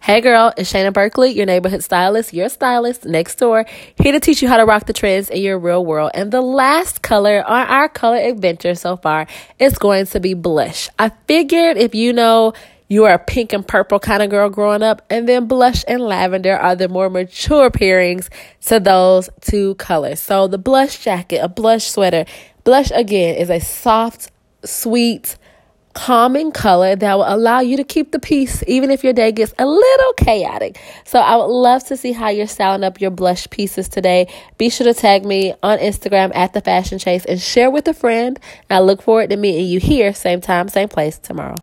Hey girl, it's Shayna Berkeley, your neighborhood stylist, your stylist next door, here to teach you how to rock the trends in your real world. And the last color on our color adventure so far is going to be blush. I figured if you know you are a pink and purple kind of girl growing up, and then blush and lavender are the more mature pairings to those two colors. So the blush jacket, a blush sweater, blush again is a soft, sweet, calming color that will allow you to keep the peace even if your day gets a little chaotic. So I would love to see how you're styling up your blush pieces today. Be sure to tag me on Instagram at the Fashion Chase and share with a friend. I look forward to meeting you here, same time, same place tomorrow.